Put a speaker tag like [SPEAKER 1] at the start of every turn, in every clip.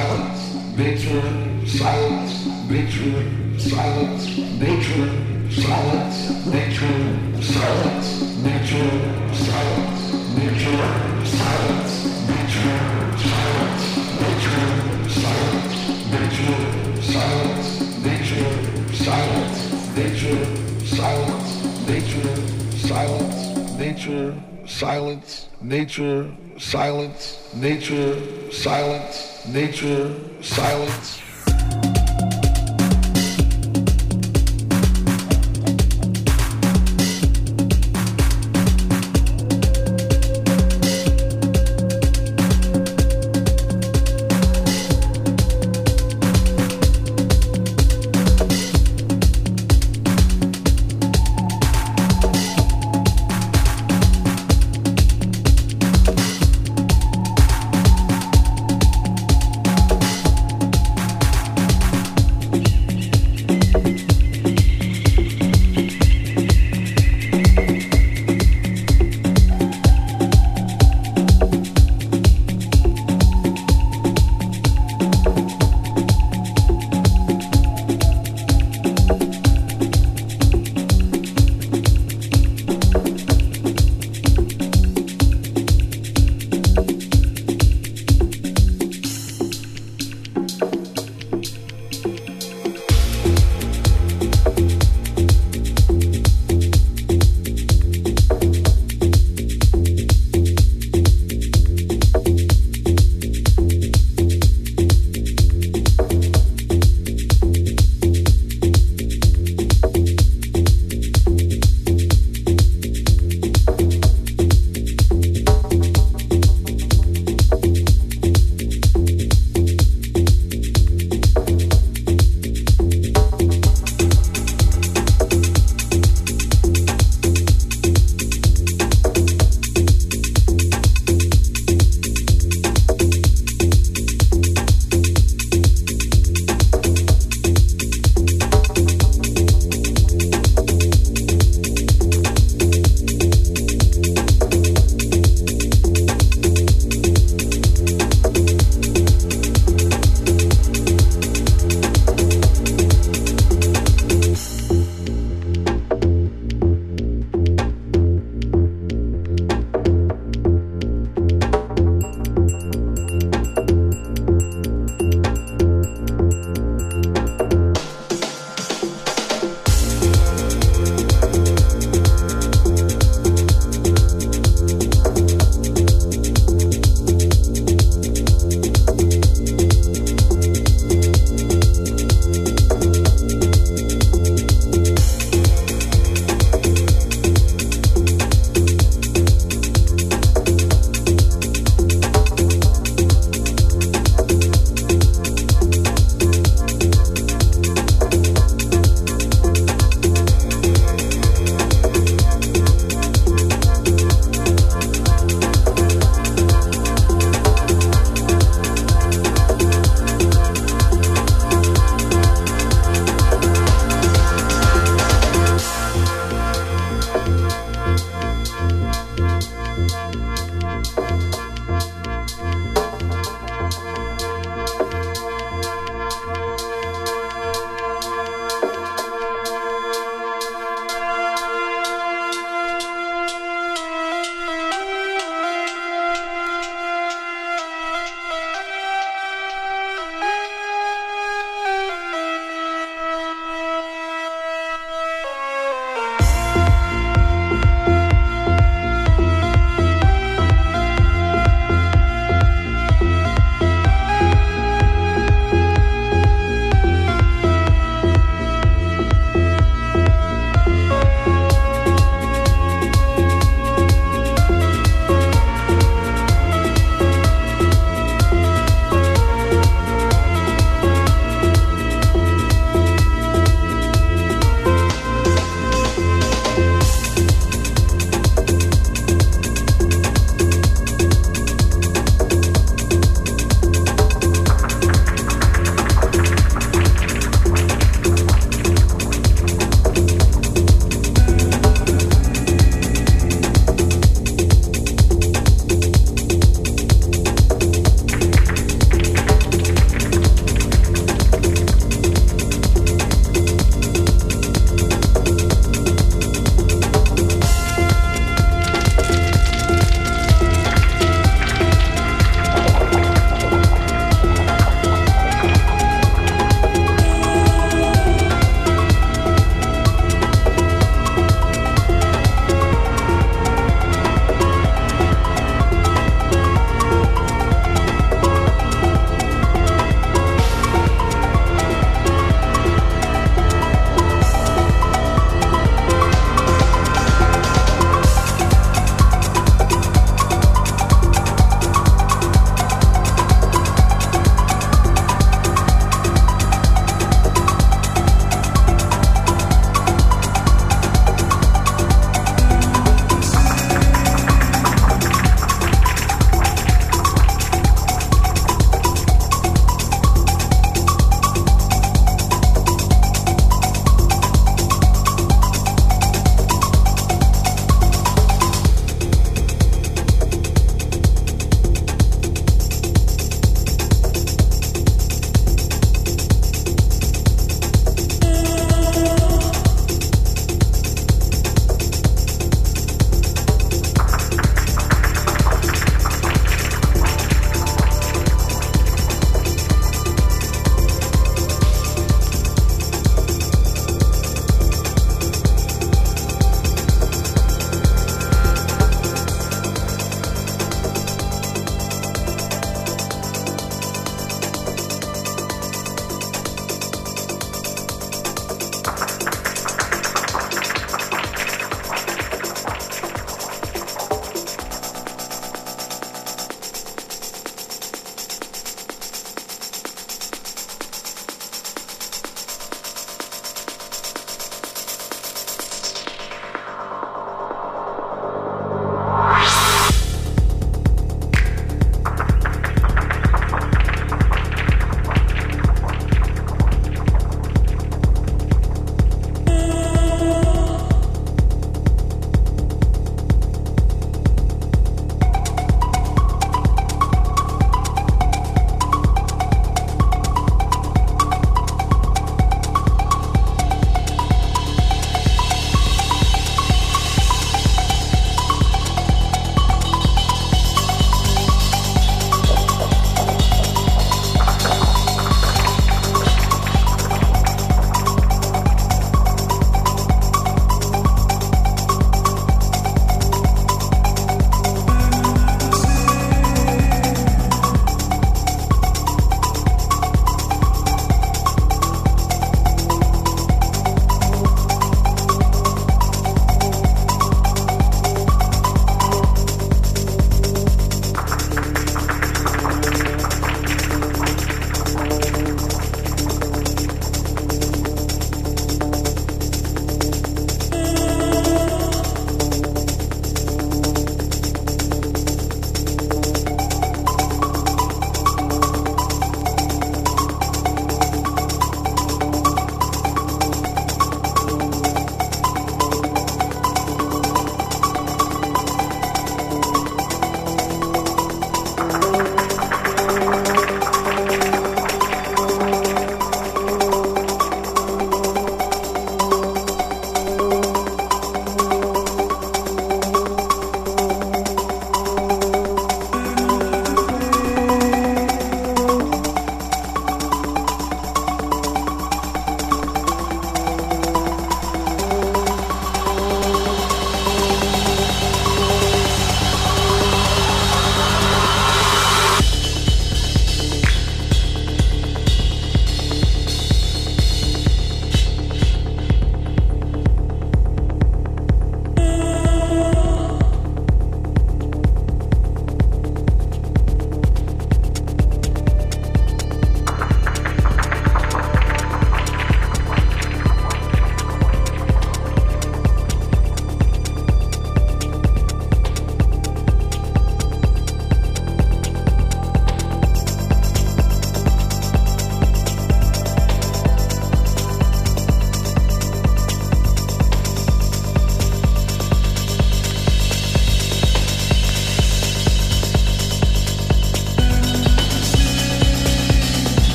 [SPEAKER 1] silence, nature, silence, nature, silence, nature, silence, nature, silence, nature, silence, nature, silence, nature, silence, nature, silence, nature, silence, nature, silence, nature, silence, nature, silence, nature, silence, nature, silence, nature, silence, nature, silence.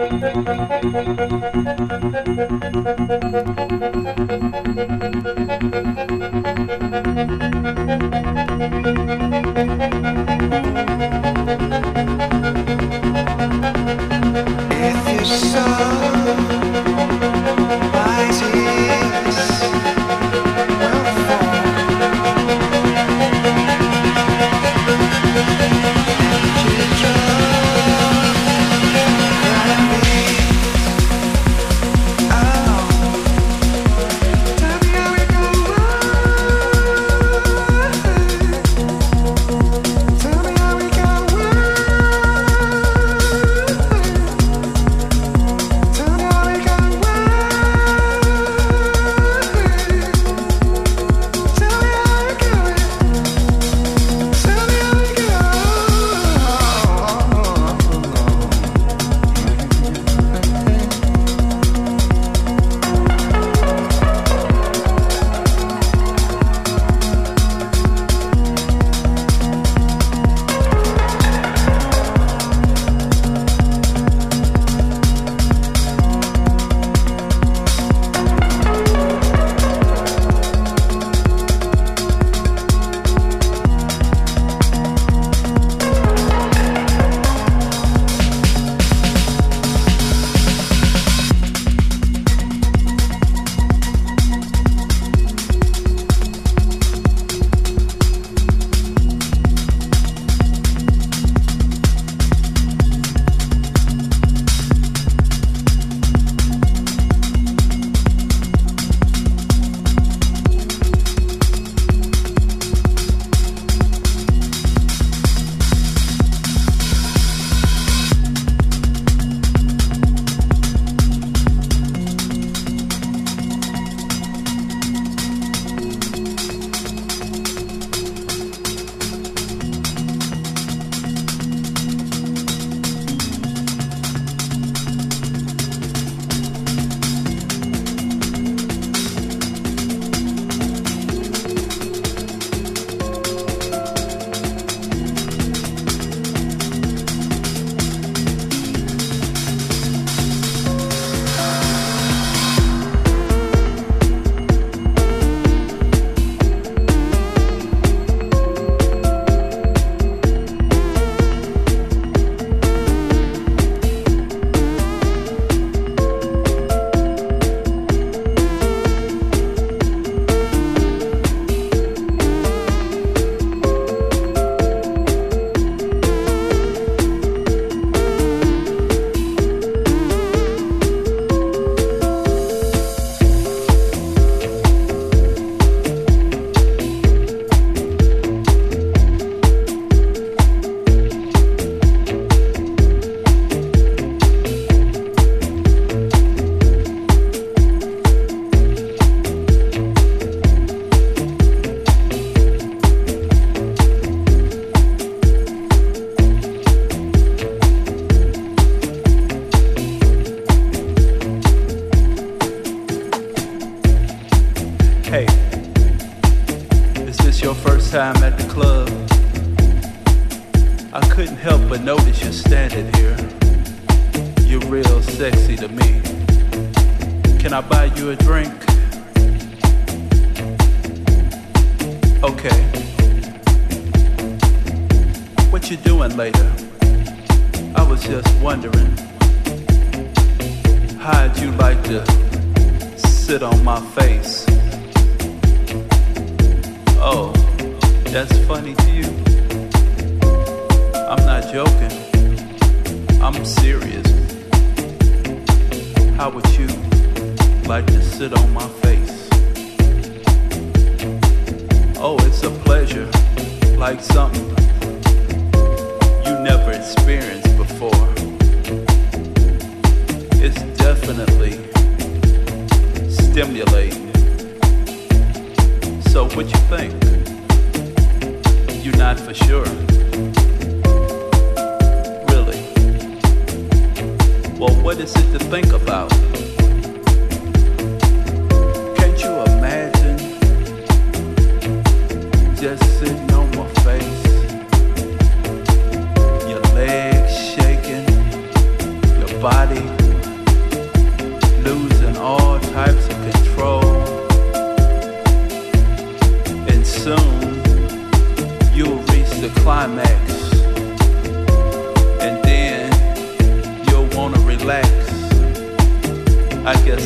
[SPEAKER 1] Thank you.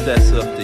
[SPEAKER 2] that's up to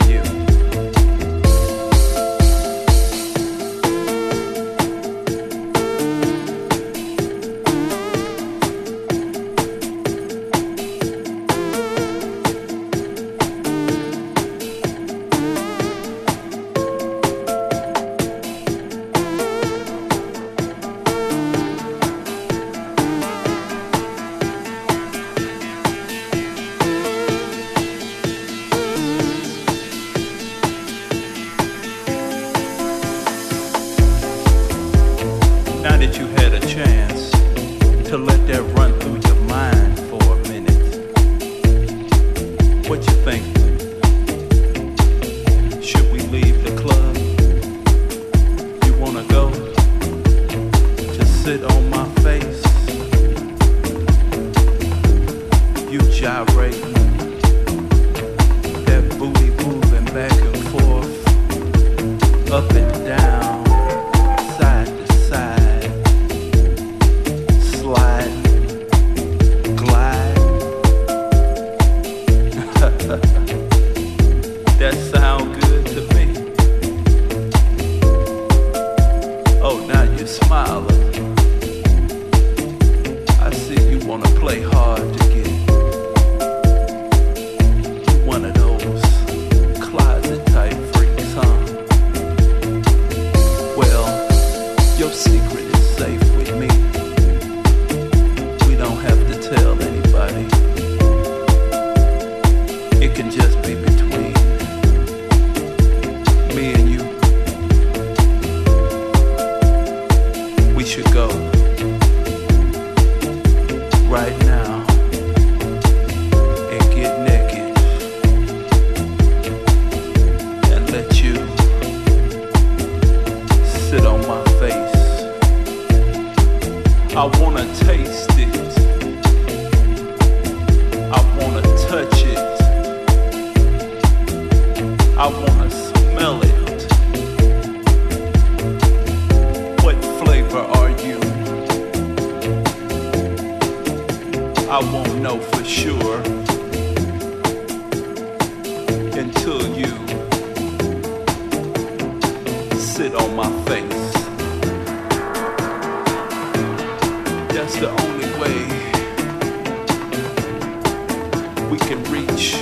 [SPEAKER 2] we can reach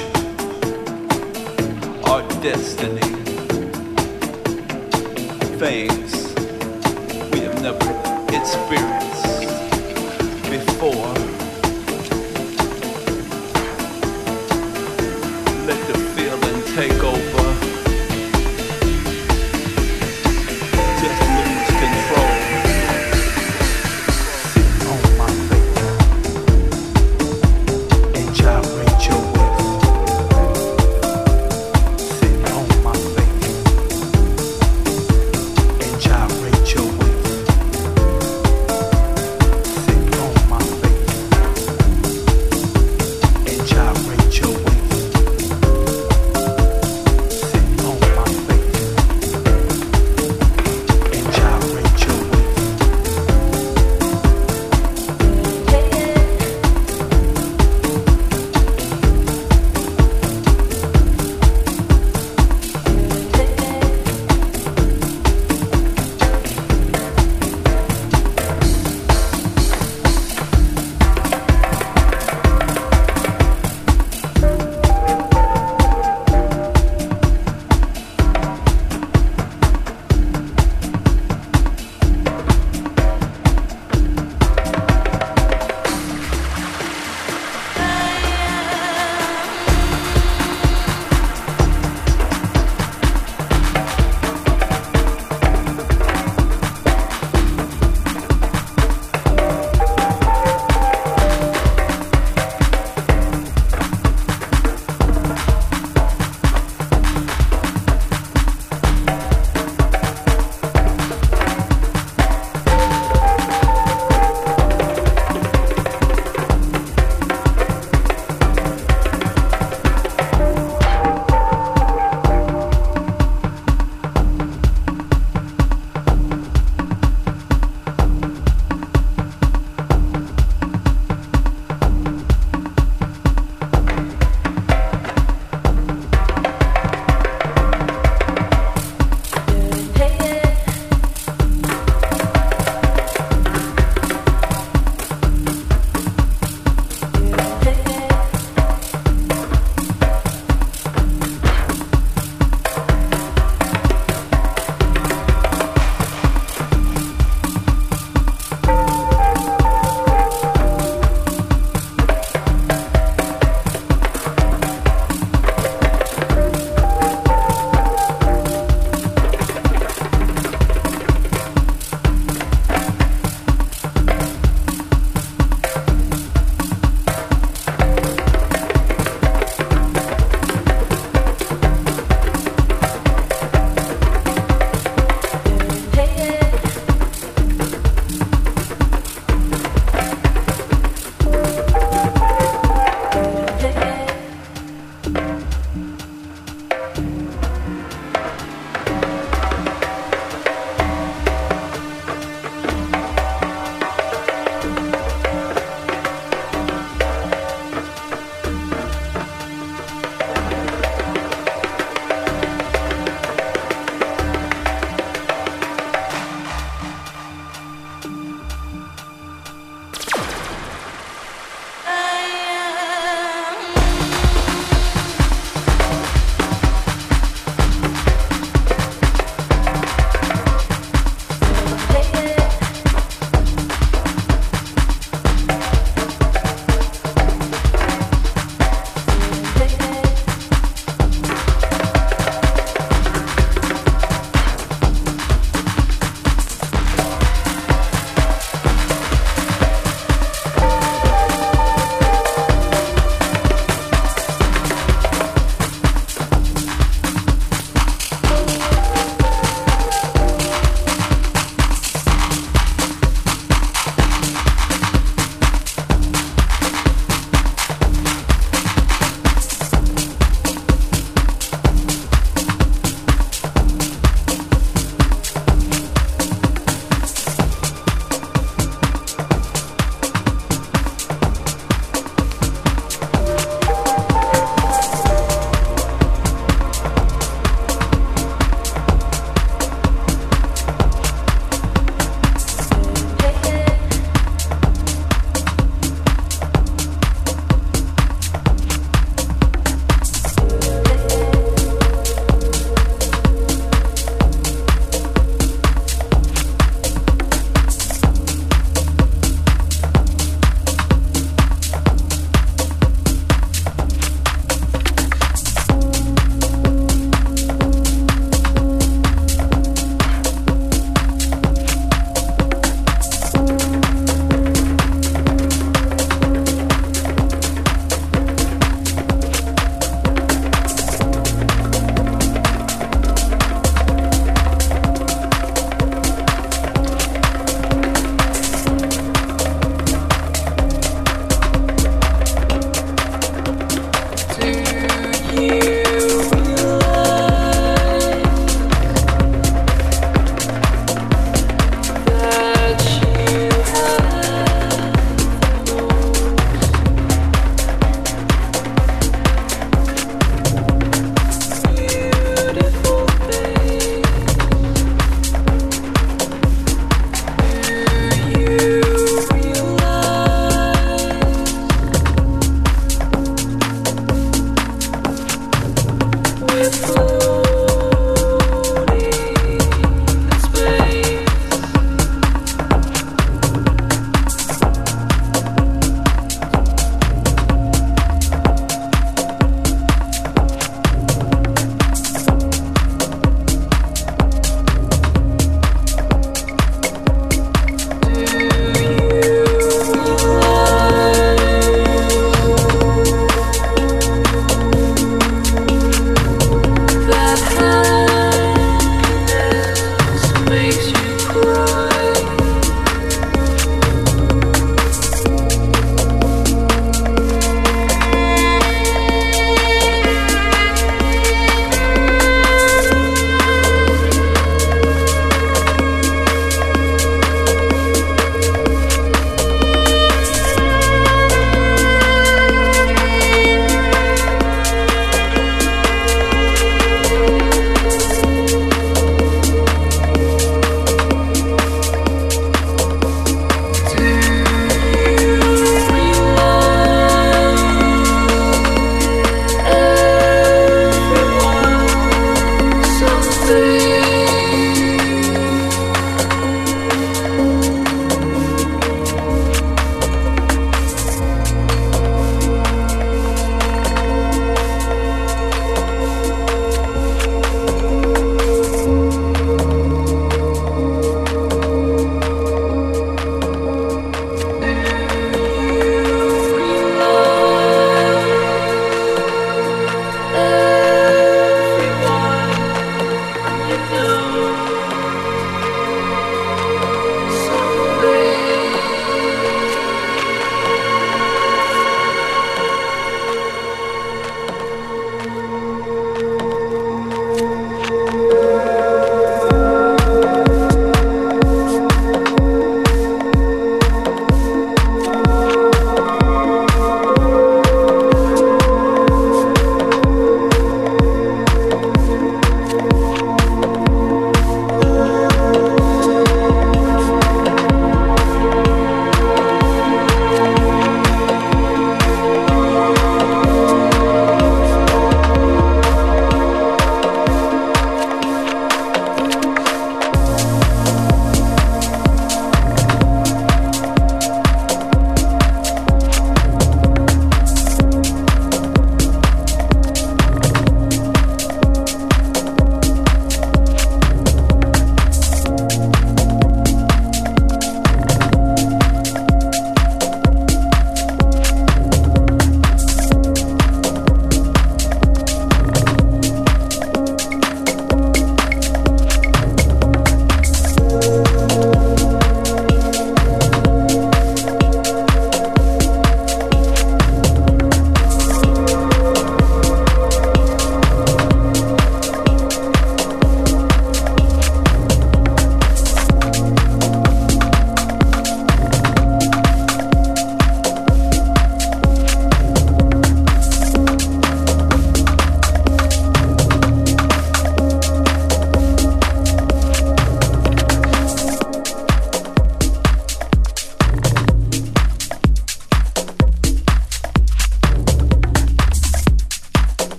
[SPEAKER 2] our destiny. Things we have never experienced before.